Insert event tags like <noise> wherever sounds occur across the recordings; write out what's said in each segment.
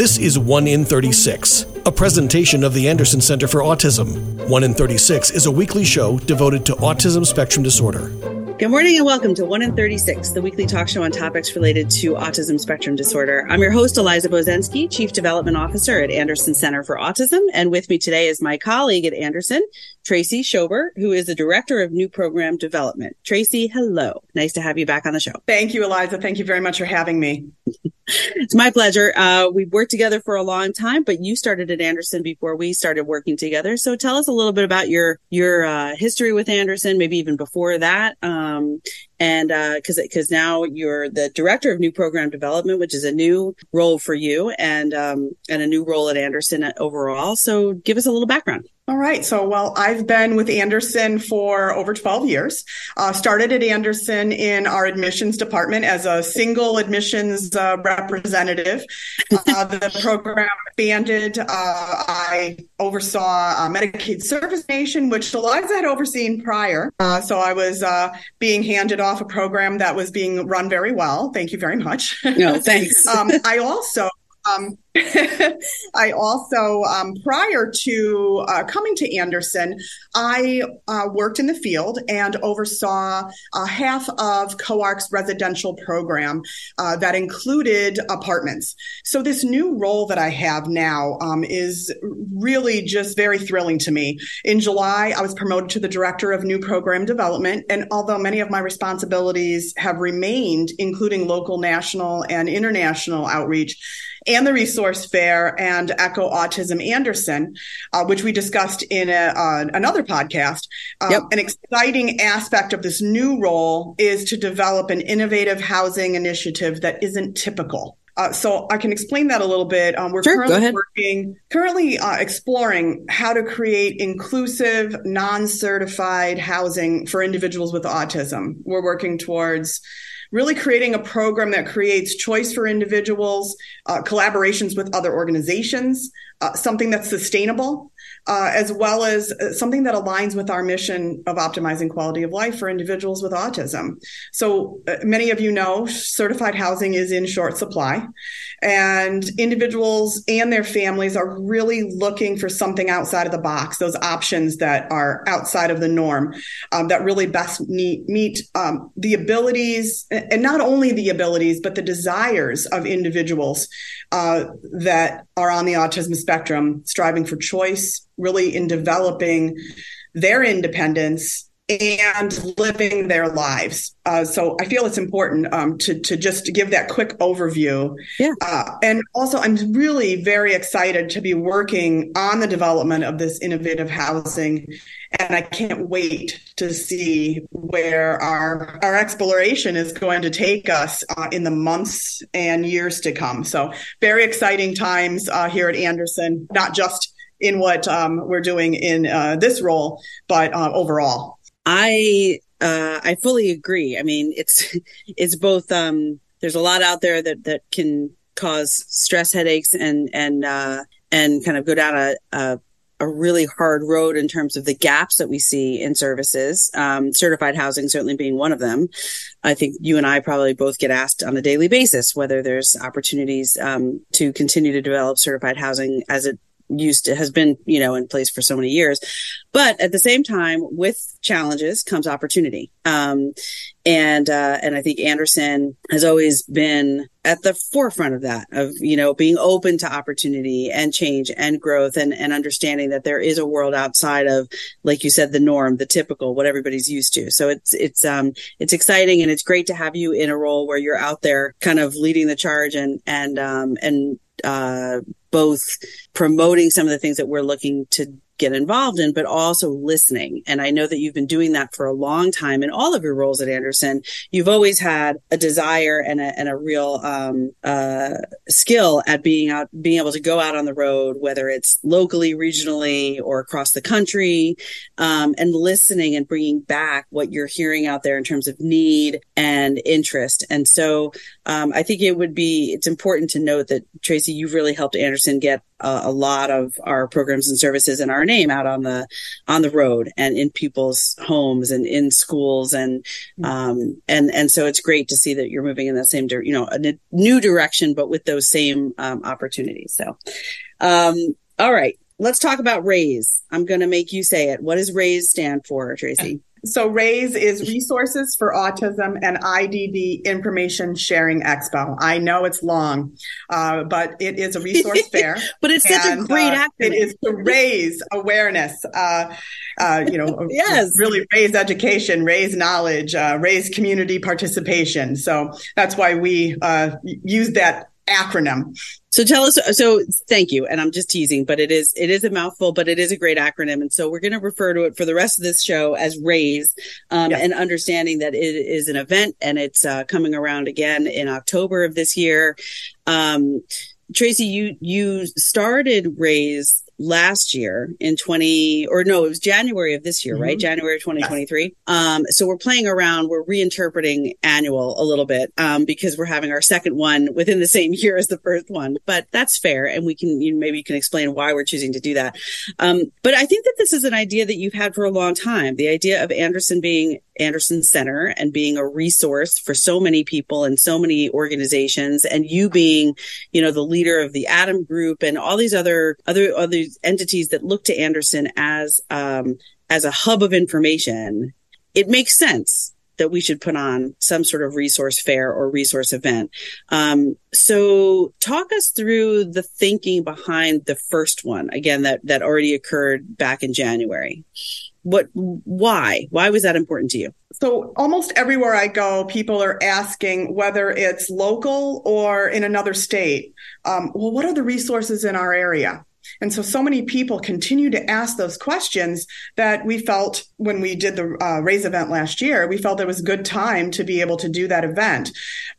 This is 1 in 36, a presentation of the Anderson Center for Autism. 1 in 36 is a weekly show devoted to autism spectrum disorder. Good morning and welcome to 1 in 36, the weekly talk show on topics related to autism spectrum disorder. I'm your host, Eliza Bozensky, Chief Development Officer at Anderson Center for Autism. And with me today is my colleague at Anderson, Tracy Schober, who is the Director of New Program Development. Tracy, hello. Nice to have you back on the show. Thank you, Eliza. Thank you very much for having me. <laughs> it's my pleasure. Uh, we've worked together for a long time, but you started at Anderson before we started working together. So tell us a little bit about your your uh, history with Anderson, maybe even before that, um, and because uh, because now you're the director of new program development, which is a new role for you, and um, and a new role at Anderson overall. So give us a little background. All right. So, well, I've been with Anderson for over 12 years. Uh, started at Anderson in our admissions department as a single admissions uh, representative. <laughs> Uh, the program expanded. Uh, I oversaw uh, Medicaid Service Nation, which Eliza had overseen prior. Uh, so I was being handed off a program that was being run very well. Thank you very much. No, thanks. <laughs> um, I also um, <laughs> I also, um, prior to uh, coming to Anderson, I uh, worked in the field and oversaw uh, half of COARC's residential program uh, that included apartments. So, this new role that I have now um, is really just very thrilling to me. In July, I was promoted to the Director of New Program Development. And although many of my responsibilities have remained, including local, national, and international outreach, and the resource fair and Echo Autism Anderson, uh, which we discussed in a, uh, another podcast. Um, yep. An exciting aspect of this new role is to develop an innovative housing initiative that isn't typical. Uh, so I can explain that a little bit. Um, we're sure, currently working, currently uh, exploring how to create inclusive, non-certified housing for individuals with autism. We're working towards really creating a program that creates choice for individuals, uh, collaborations with other organizations, uh, something that's sustainable, uh, as well as uh, something that aligns with our mission of optimizing quality of life for individuals with autism. So, uh, many of you know certified housing is in short supply, and individuals and their families are really looking for something outside of the box, those options that are outside of the norm um, that really best meet, meet um, the abilities, and not only the abilities, but the desires of individuals uh, that are on the autism spectrum, striving for choice, really in developing their independence and living their lives. Uh, so I feel it's important um, to to just give that quick overview. Yeah. Uh, and also, I'm really very excited to be working on the development of this innovative housing, and I can't wait to see where our our exploration is going to take us uh, in the months and years to come. So very exciting times uh, here at Anderson, not just in what um, we're doing in uh, this role, but uh, overall. I uh, I fully agree. I mean, it's <laughs> it's both. Um, there's a lot out there that that can cause stress headaches and and uh, and kind of go down a, a a really hard road in terms of the gaps that we see in services. Um, certified housing certainly being one of them. I think you and I probably both get asked on a daily basis whether there's opportunities um, to continue to develop certified housing as it used to has been you know in place for so many years. But at the same time with challenges comes opportunity. Um, and uh, and i think anderson has always been at the forefront of that of you know being open to opportunity and change and growth and and understanding that there is a world outside of like you said the norm the typical what everybody's used to. So it's it's um it's exciting and it's great to have you in a role where you're out there kind of leading the charge and and um and uh, both promoting some of the things that we're looking to get involved in, but also listening. And I know that you've been doing that for a long time in all of your roles at Anderson. You've always had a desire and a, and a real um, uh, skill at being out, being able to go out on the road, whether it's locally, regionally, or across the country, um, and listening and bringing back what you're hearing out there in terms of need and interest. And so um, I think it would be, it's important to note that Tracy, you've really helped Anderson get a, a, lot of our programs and services and our name out on the on the road and in people's homes and in schools and mm-hmm. um, and and so it's great to see that you're moving in that same you know a new direction, but with those same um, opportunities. So, um, all right, let's talk about RAISE. I'm going to make you say it. What does RAISE stand for, Tracy? So RAISE is Resources for Autism and IDD Information Sharing Expo. I know it's long, uh, but it is a resource <laughs> fair. but it's such a great uh, It is to <laughs> raise awareness, uh, uh you know, <laughs> yes. really raise education, raise knowledge, uh, raise community participation. So that's why we uh, use that acronym. So tell us. So thank you. And I'm just teasing, but it is it is a mouthful, but it is a great acronym. And so we're going to refer to it for the rest of this show as RAISE, um, yes. and understanding that it is an event and it's uh, coming around again in October of this year. Um, Tracy, you you started RAISE last year in 20 or no, it was January of this year, mm-hmm. right? January 2023. Um, so we're playing around. We're reinterpreting annual a little bit, um, because we're having our second one within the same <laughs> year as the first one, but that's fair. And we can, you maybe you can explain why we're choosing to do that. Um, but I think that this is an idea that you've had for a long time. The idea of Anderson being Anderson Center and being a resource for so many people and so many organizations and you being, you know, the leader of the Adam group and all these other, other, other entities that look to Anderson as, um, as a hub of information, it makes sense that we should put on some sort of resource fair or resource event. Um, so talk us through the thinking behind the first one again that that already occurred back in January. What why? Why was that important to you? So almost everywhere i go people are asking whether it's local or in another state. Um, well what are the resources in our area and so so many people continue to ask those questions that we felt when we did the uh, RAISE event last year we felt it was a good time to be able to do that event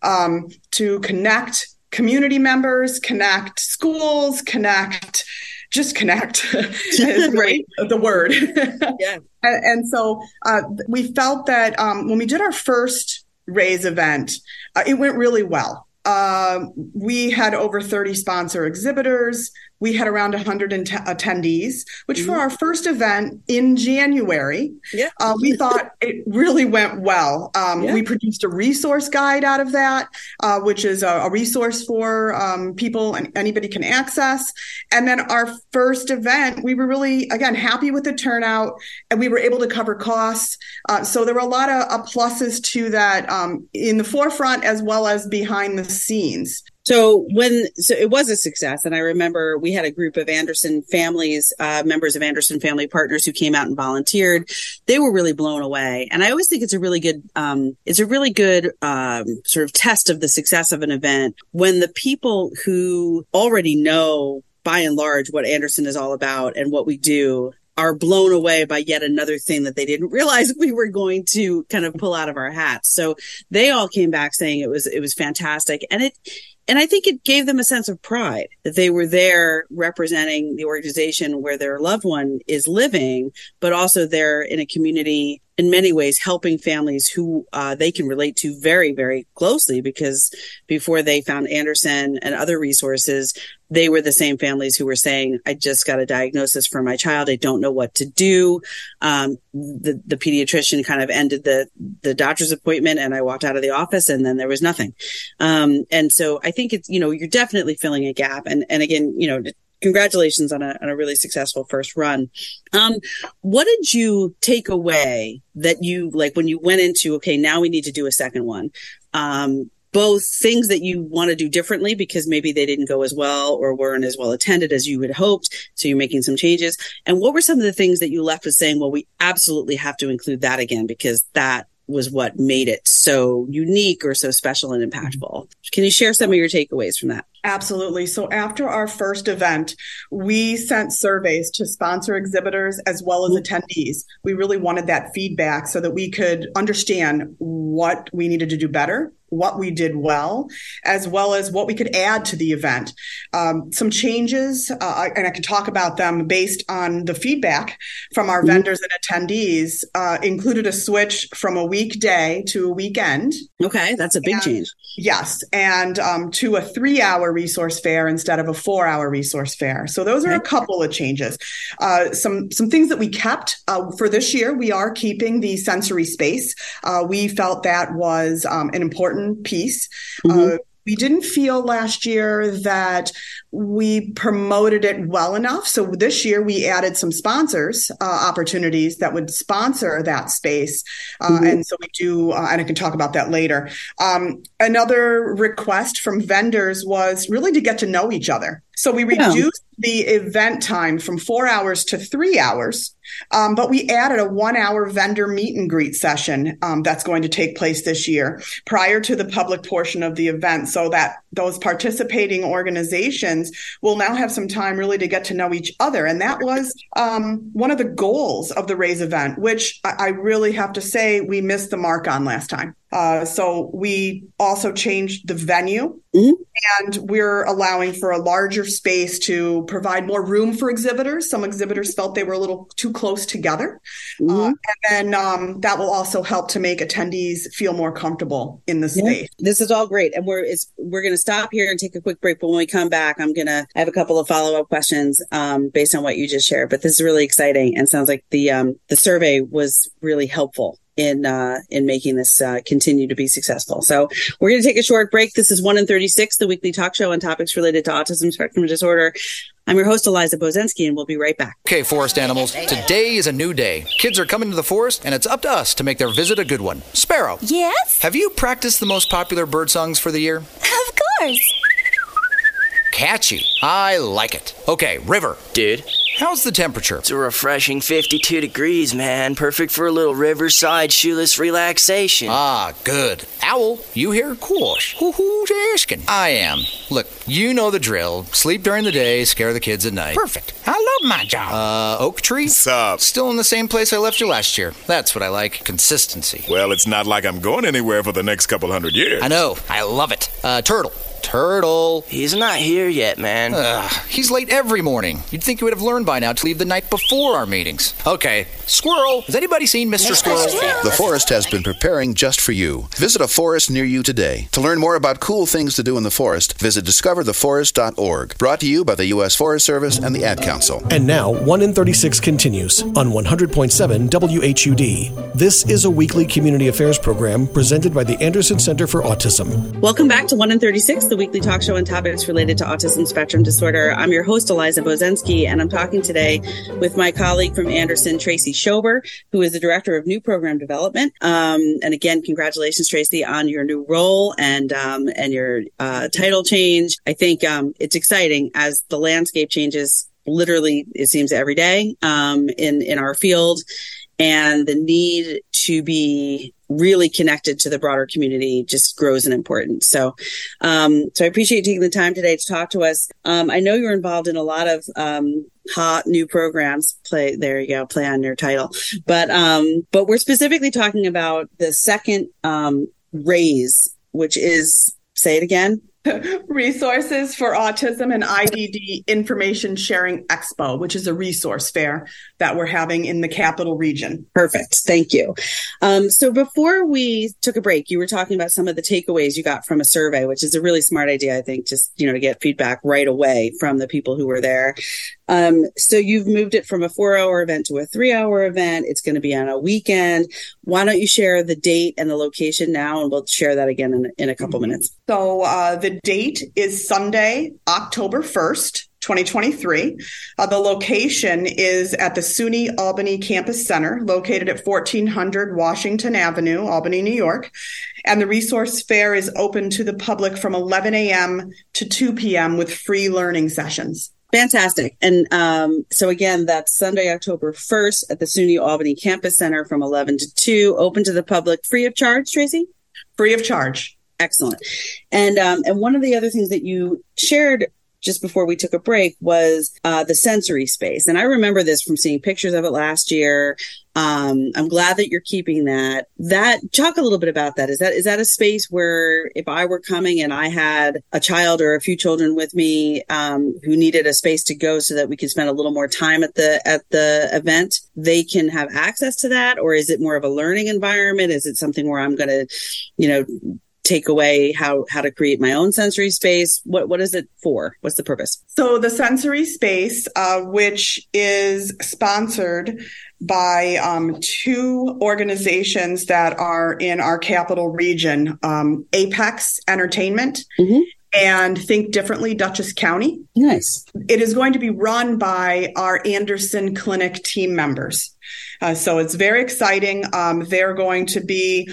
um, to connect community members connect schools connect just connect <laughs> <laughs> right. the word. <laughs> Yeah. And, and, so uh, we felt that um, when we did our first RAISE event uh, it went really well. Uh, we had over 30 sponsor exhibitors we had around 100 attendees, which mm-hmm. for our first event in January, yeah. uh, we thought it really went well. Um, yeah. We produced a resource guide out of that, uh, which is a, a resource for um, people and anybody can access. And then our first event, we were really, again, happy with the turnout and we were able to cover costs. Uh, so there were a lot of pluses to that um, in the forefront as well as behind the scenes. So when so it was a success, and I remember we had a group of Anderson families, uh, members of Anderson Family Partners, who came out and volunteered. They were really blown away, and I always think it's a really good, um, it's a really good um, sort of test of the success of an event when the people who already know by and large what Anderson is all about and what we do are blown away by yet another thing that they didn't <laughs> realize we were going to kind of pull out of our hats. So they all came back saying it was it was fantastic and it and I think it gave them a sense of pride that they were there representing the organization where their loved one is living, but also they're in a community in many ways helping families who uh, they can relate to very, very closely because before they found Anderson and other resources, they were the same families who were saying, I just got a diagnosis for my child. I don't know what to do. Um, the, the pediatrician kind of ended the, the doctor's appointment and I walked out of the office and then there was nothing. Um, and so I think it's, you know, you're definitely filling a gap. And, and again, you know, congratulations on a, on a really successful first run. Um, what did you take away that you like when you went into, okay, now we need to do a second one? Um, both things that you want to do differently because maybe they didn't go as well or weren't as well attended as you had hoped. So you're making some changes. And what were some of the things that you left with saying, well, we absolutely have to include that again because that was what made it so unique or so special and impactful. Can you share some of your takeaways from that? Absolutely. So after our first event, we sent surveys to sponsor exhibitors as well as mm-hmm. attendees. We really wanted that feedback so that we could understand what we needed to do better what we did well, as well as what we could add to the event. Um, some changes, uh, and I can talk about them based on the feedback from our mm-hmm. vendors and attendees, uh, included a switch from a weekday to a weekend. Okay, that's a big and, change. Yes, and um, to a three hour resource fair instead of a four hour resource fair. So those are a couple of changes. Uh, some some things that we kept uh, for this year. We are keeping the sensory space. Uh, we felt that was um, an important piece. Mm-hmm. Uh, we didn't feel last year that we promoted it well enough. So this year we added some sponsors uh, opportunities that would sponsor that space, uh, mm-hmm. and so we do. Uh, and I can talk about that later. Um, another request from vendors was really to get to know each other. So we reduced yeah. the event time from four hours to three hours, um, but we added a one hour vendor meet and greet session um, that's going to take place this year prior to the public portion of the event so that those participating organizations will now have some time really to get to know each other. And that was um, one of the goals of the Raise event, which I, I really have to say we missed the mark on last time. Uh, so we also changed the venue mm-hmm. and we're allowing for a larger space to provide more room for exhibitors. Some exhibitors felt they were a little too close together. Uh, mm-hmm. Uh, and then um, that will also help to make attendees feel more comfortable in the space. Yeah. This is all great. And we're, we're going to stop here and take a quick break. But when we come back, I'm going to have a couple of follow up questions um, based on what you just shared. But this is really exciting and sounds like the, um, the survey was really helpful in uh, in making this uh, continue to be successful. So we're going to take a short break. This is one in thirty six, the weekly talk show on topics related to autism spectrum disorder. I'm your host, Eliza Bozensky, and we'll be right back. Okay, forest animals, today is a new day. Kids are coming to the forest, and it's up to us to make their visit a good one. Sparrow. Yes? Have you practiced the most popular bird songs for the year? Of course. Catchy. I like it. Okay, River. Dude. How's the temperature? It's a refreshing 52 degrees, man. Perfect for a little riverside shoeless relaxation. Ah, good. Owl, you here? Course. Who's asking? I am. Look, you know the drill. Sleep during the day, scare the kids at night. Perfect. I love my job. Uh, Oak Tree? Sup? Still in the same place I left you last year. That's what I like. Consistency. Well, it's not like I'm going anywhere for the next couple hundred years. I know. I love it. Uh, Turtle. Turtle. He's not here yet, man. Ugh, he's late every morning. You'd think he would have learned by now to leave the night before our meetings. Okay, Squirrel. Has anybody seen Mr. Squirrel? The forest has been preparing just for you. Visit a forest near you today. To learn more about cool things to do in the forest, visit discovertheforest.org. Brought to you by the U.S. Forest Service and the Ad Council. And now, 1 in 36 continues on 100.7 WHUD. This is a weekly community affairs program presented by the Anderson Center for Autism. Welcome back to 1 in 36, the weekly talk show on topics related to autism spectrum disorder. I'm your host, Eliza Bozensky, and I'm talking today with my colleague from Anderson, Tracy Schober, who is the director of new program development. Um, and again, congratulations, Tracy, on your new role and um, and your uh, title change. I think um, it's exciting as the landscape changes. Literally, it seems every day um, in in our field, and the need to be really connected to the broader community just grows in importance. So, um, so I appreciate taking the time today to talk to us. Um, I know you're involved in a lot of, um, hot new programs. Play, there you go, play on your title. But, um, but we're specifically talking about the second, um, raise, which is, say it again. Resources for Autism and IDD Information Sharing Expo, which is a resource fair that we're having in the capital region. Perfect. Thank you. Um, so before we took a break, you were talking about some of the takeaways you got from a survey, which is a really smart idea, I think, just, you know, to get feedback right away from the people who were there. Um, so you've moved it from a four hour event to a three hour event. It's going to be on a weekend. Why don't you share the date and the location now? And we'll share that again in, in a couple mm-hmm. minutes. So uh, the date is Sunday, October 1st. 2023. Uh, the location is at the SUNY Albany Campus Center, located at 1400 Washington Avenue, Albany, New York. And the resource fair is open to the public from 11 a.m. to 2 p.m. with free learning sessions. Fantastic. And um, so again, that's Sunday, October 1st at the SUNY Albany Campus Center from 11 to 2, open to the public, free of charge, Tracy? Free of charge. Excellent. And um, and one of the other things that you shared just before we took a break was uh, the sensory space. And I remember this from seeing pictures of it last year. Um, I'm glad that you're keeping that. That talk a little bit about that. Is that is that a space where if I were coming and I had a child or a few children with me um, who needed a space to go so that we could spend a little more time at the at the event, they can have access to that, or is it more of a learning environment? Is it something where I'm going to, you know, take away how how to create my own sensory space? What what is it for? What's the purpose? So the sensory space uh, which is sponsored by um, two organizations that are in our capital region um, apex entertainment mm-hmm. and think differently dutchess county. Nice. It is going to be run by our anderson clinic team members. Uh, so it's very exciting. Um, they're going to be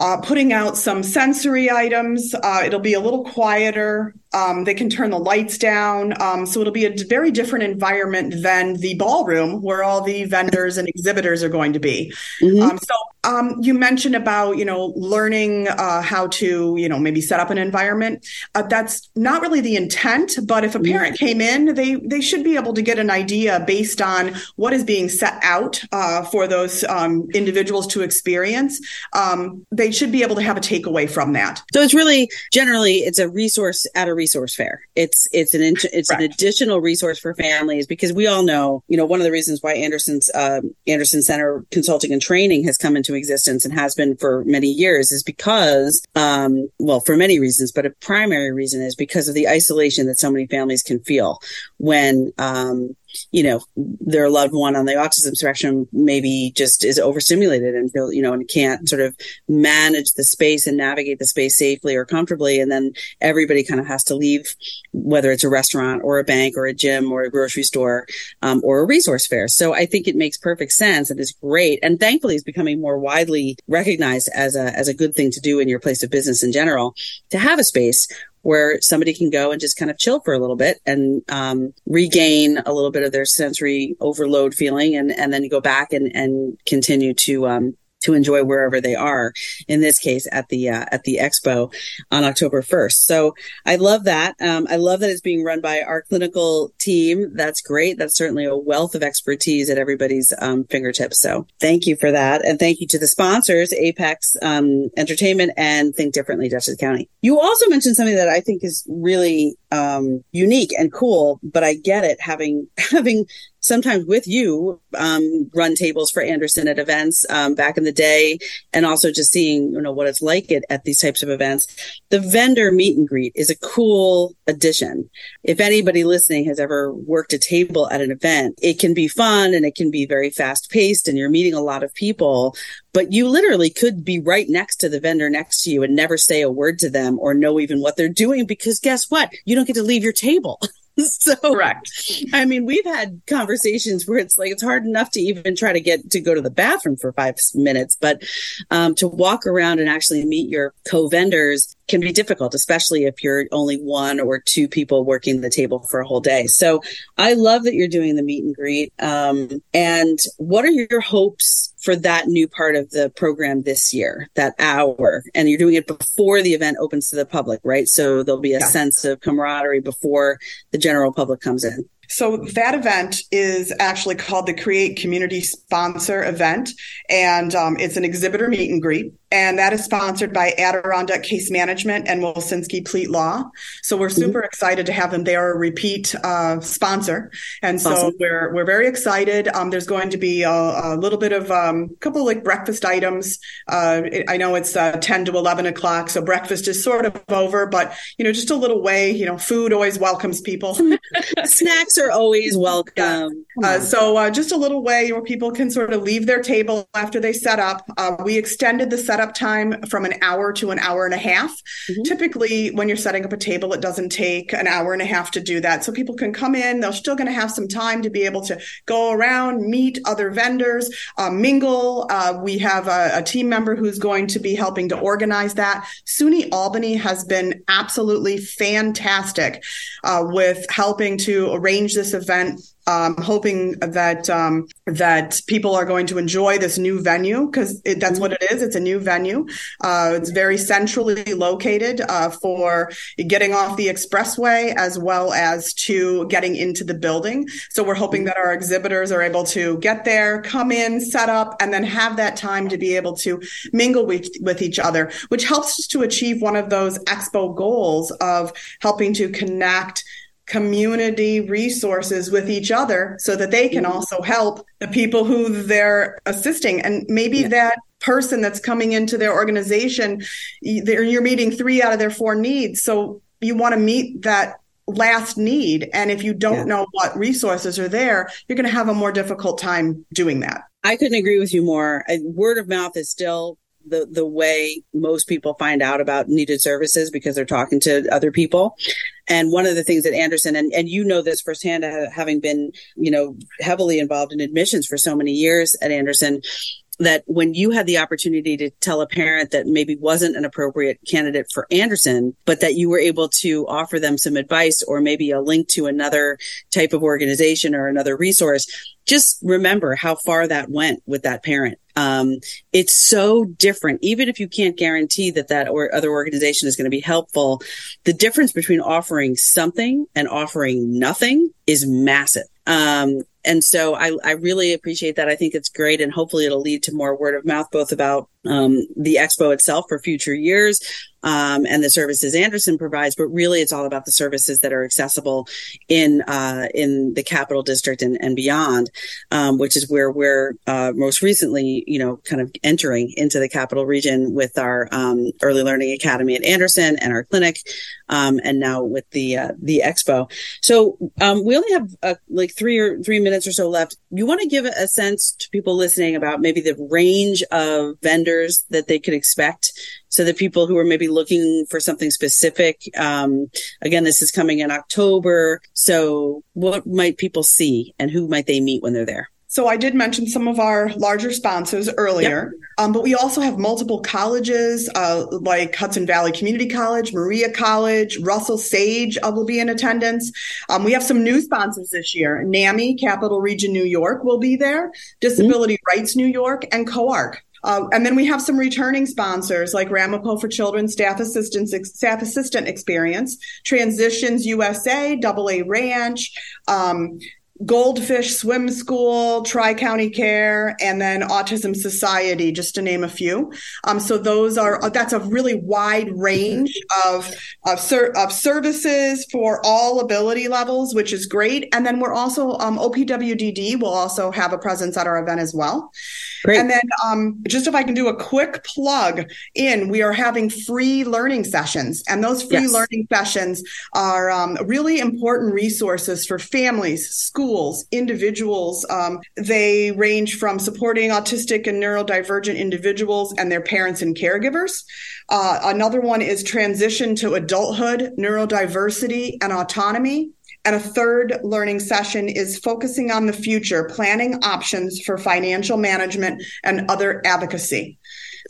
uh, putting out some sensory items. Uh, it'll be a little quieter. Um, they can turn the lights down. Um, so it'll be a very different environment than the ballroom where all the vendors and exhibitors are going to be. Mm-hmm. Um, so um, you mentioned about, you know, learning uh, how to, you know, maybe set up an environment. Uh, that's not really the intent, but if a mm-hmm. parent came in, they, they should be able to get an idea based on what is being set out uh, for those um, individuals to experience. Um, they should be able to have a takeaway from that. So it's really generally it's a resource at a resource fair. It's it's an it's an additional resource for families because we all know you know one of the reasons why Anderson's uh, Anderson Center Consulting and Training has come into existence and has been for many years is because um, well for many reasons, but a primary reason is because of the isolation that so many families can feel when um, you know, their loved one on the autism spectrum maybe just is overstimulated and feel, you know, and can't sort of manage the space and navigate the space safely or comfortably. And then everybody kind of has to leave, whether it's a restaurant or a bank or a gym or a grocery store, um, or a resource fair. So I think it makes perfect sense and is great. And thankfully it's becoming more widely recognized as a, as a good thing to do in your place of business in general to have a space where somebody can go and just kind of chill for a little bit and um, regain a little bit of their sensory overload feeling and, and then go back and, and continue to um, to enjoy wherever they are. In this case, at the uh, at the expo on October first. So I love that. Um, I love that it's being run by our clinical team. That's great. That's certainly a wealth of expertise at everybody's um, fingertips. So thank you for that, and thank you to the sponsors, Apex um, Entertainment and Think Differently, Dutchess County. You also mentioned something that I think is really um, unique and cool, but I get it having <laughs> having sometimes with you um, run tables for Anderson at events um, back in the day, and also just seeing you know what it's like at, at these types of events. The vendor meet and greet is a cool addition. If anybody listening has ever worked a table at an event, it can be fun and it can be very fast paced, and you're meeting a lot of people. But you literally could be right next to the vendor next to you and never say a word to them or know even what they're doing because guess what? You don't get to leave your table. <laughs> <laughs> so correct. I mean, we've had conversations where it's like it's hard enough to even try to get to go to the bathroom for five minutes, but um, to walk around and actually meet your co-vendors can be difficult, especially if you're only one or two people working the table for a whole day. So I love that you're doing the meet and greet. Um, and what are your hopes for that new part of the program this year, that hour? And you're doing it before the event opens to the public, right? So there'll be a yeah. sense of camaraderie before the general public comes in. So that event is actually called the Create Community Sponsor event, and um, it's an exhibitor meet and greet and that is sponsored by Adirondack Case Management and Wilcenski Pleat Law. So we're mm-hmm. super excited to have them. They are a repeat uh, sponsor, and so awesome. we're we're very excited. Um, there's going to be a, a little bit of a um, couple like breakfast items. Uh, I know it's uh, 10 to 11 o'clock, so breakfast is sort of over, but you know, just a little way. You know, food always welcomes people. <laughs> Snacks are always welcome. Uh, so uh, just a little way where people can sort of leave their table after they set up. Uh, we extended the set setup time from an hour to an hour and a half. Mm-hmm. Typically, when you're setting up a table, it doesn't take an hour and a half to do that. So people can come in, they're still going to have some time to be able to go around, meet other vendors, uh, mingle. Uh, we have a, a, team member who's going to be helping to organize that. SUNY Albany has been absolutely fantastic uh, with helping to arrange this event um, hoping that um, that people are going to enjoy this new venue because that's what it is. It's a new venue. Uh, it's very centrally located uh, for getting off the expressway as well as to getting into the building. So we're hoping that our exhibitors are able to get there, come in, set up, and then have that time to be able to mingle with, with each other, which helps us to achieve one of those expo goals of helping to connect community resources with each other so that they can mm-hmm. also help the people who they're assisting. And maybe yeah. that person that's coming into their organization, you're meeting three out of their four needs. So you want to meet that last need. And if you don't yeah. know what resources are there, you're going to have a more difficult time doing that. I couldn't agree with you more. Word of mouth is still the the way most people find out about needed services because they're talking to other people. And one of the things that anderson and, and you know this firsthand uh, having been you know heavily involved in admissions for so many years at anderson that when you had the opportunity to tell a parent that maybe wasn't an appropriate candidate for Anderson, but that you were able to offer them some advice or maybe a link to another type of organization or another resource, just remember how far that went with that parent. Um, it's so different. Even if you can't guarantee that that or other organization is going to be helpful, the difference between offering something and offering nothing is massive. Um, and so I, I really appreciate that. I think it's great, and hopefully it'll lead to more word of mouth, both about um, the expo itself for future years, um, and the services Anderson provides, but really it's all about the services that are accessible in uh, in the capital district and, and beyond, um, which is where we're uh, most recently, you know, kind of entering into the capital region with our um, early learning academy at Anderson and our clinic, um, and now with the uh, the expo. So um, we only have uh, like three or three minutes or so left. You want to give a sense to people listening about maybe the range of vendors that they could expect so the people who are maybe looking for something specific, um, again, this is coming in October. So what might people see and who might they meet when they're there? So I did mention some of our larger sponsors earlier, yep. um, but we also have multiple colleges uh, like Hudson Valley Community College, Maria College, Russell Sage uh, will be in attendance. Um, we have some new sponsors this year. NAMI, Capital Region New York, will be there. Disability mm-hmm. Rights New York, and COARC. Uh, and then we have some returning sponsors like Ramapo for Children, Staff Assistance, Staff Assistant Experience, Transitions USA, Double A Ranch, um, Goldfish Swim School, Tri County Care, and then Autism Society, just to name a few. Um, so those are that's a really wide range of of, ser- of, services for all ability levels, which is great. And then we're also um, OPWDD will also have a presence at our event as well. Great. And then um, just if I can do a quick plug in, we are having free learning sessions. And those free yes. learning sessions are um, really important resources for families, schools, individuals. Um, they range from supporting autistic and neurodivergent individuals and their parents and caregivers. Uh, another one is transition to adulthood, neurodiversity, and autonomy. And a third learning session is focusing on the future, planning options for financial management and other advocacy.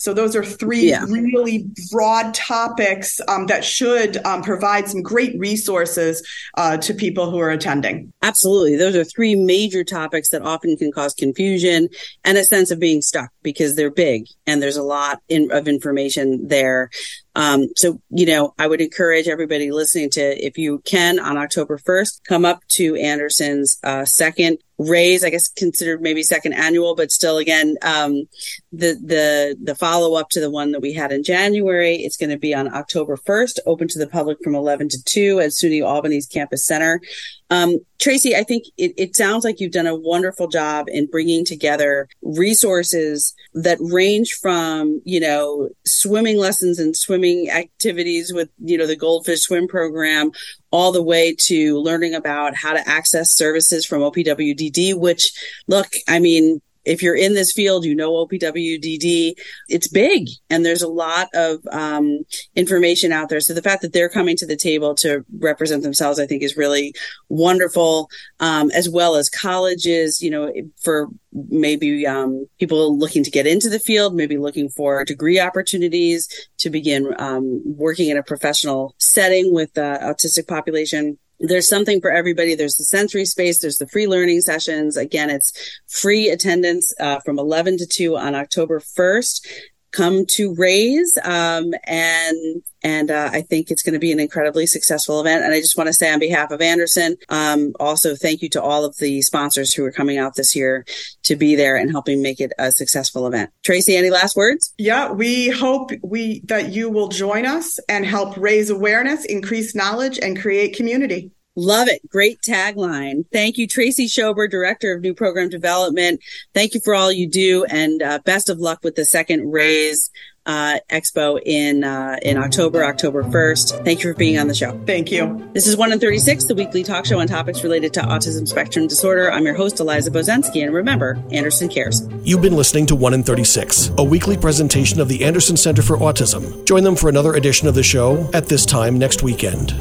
So those are three yeah. really broad topics um, that should um, provide some great resources uh, to people who are attending. Absolutely. Those are three major topics that often can cause confusion and a sense of being stuck because they're big and there's a lot in, of information there. Um, so, you know, I would encourage everybody listening to, if you can on October 1st, come up to Anderson's uh, second raise, I guess considered maybe second annual, but still again, um, the, the, the follow up to the one that we had in January. It's going to be on October 1st, open to the public from 11 to 2 at SUNY Albany's campus center. Um, Tracy, I think it, it, sounds like you've done a wonderful job in bringing together resources that range from, you know, swimming lessons and swimming activities with, you know, the Goldfish Swim Program all the way to learning about how to access services from OPWDD, which look, I mean, if you're in this field, you know OPWDD, it's big and there's a lot of um, information out there. So the fact that they're coming to the table to represent themselves, I think is really wonderful, um, as well as colleges, you know, for maybe um, people looking to get into the field, maybe looking for degree opportunities to begin um, working in a professional setting with the autistic population there's something for everybody. There's the sensory space. There's the free learning sessions. Again, it's free attendance uh, from 11 to 2 on October 1st. Come to Raise, um, and and uh, I think it's going to be an incredibly successful event. And I just want to say on behalf of Anderson, um, also thank you to all of the sponsors who are coming out this year to be there and helping make it a successful event. Tracy, any last words? Yeah, we hope we that you will join us and help raise awareness, increase knowledge, and create community. Love it. Great tagline. Thank you, Tracy Schober, Director of New Program Development. Thank you for all you do and uh, best of luck with the second Raise uh, Expo in uh, in October, October 1st. Thank you for being on the show. Thank you. This is 1 in 36, the weekly talk show on topics related to autism spectrum disorder. I'm your host, Eliza Bozensky, and remember, Anderson cares. You've been listening to 1 in 36, a weekly presentation of the Anderson Center for Autism. Join them for another edition of the show at this time next weekend.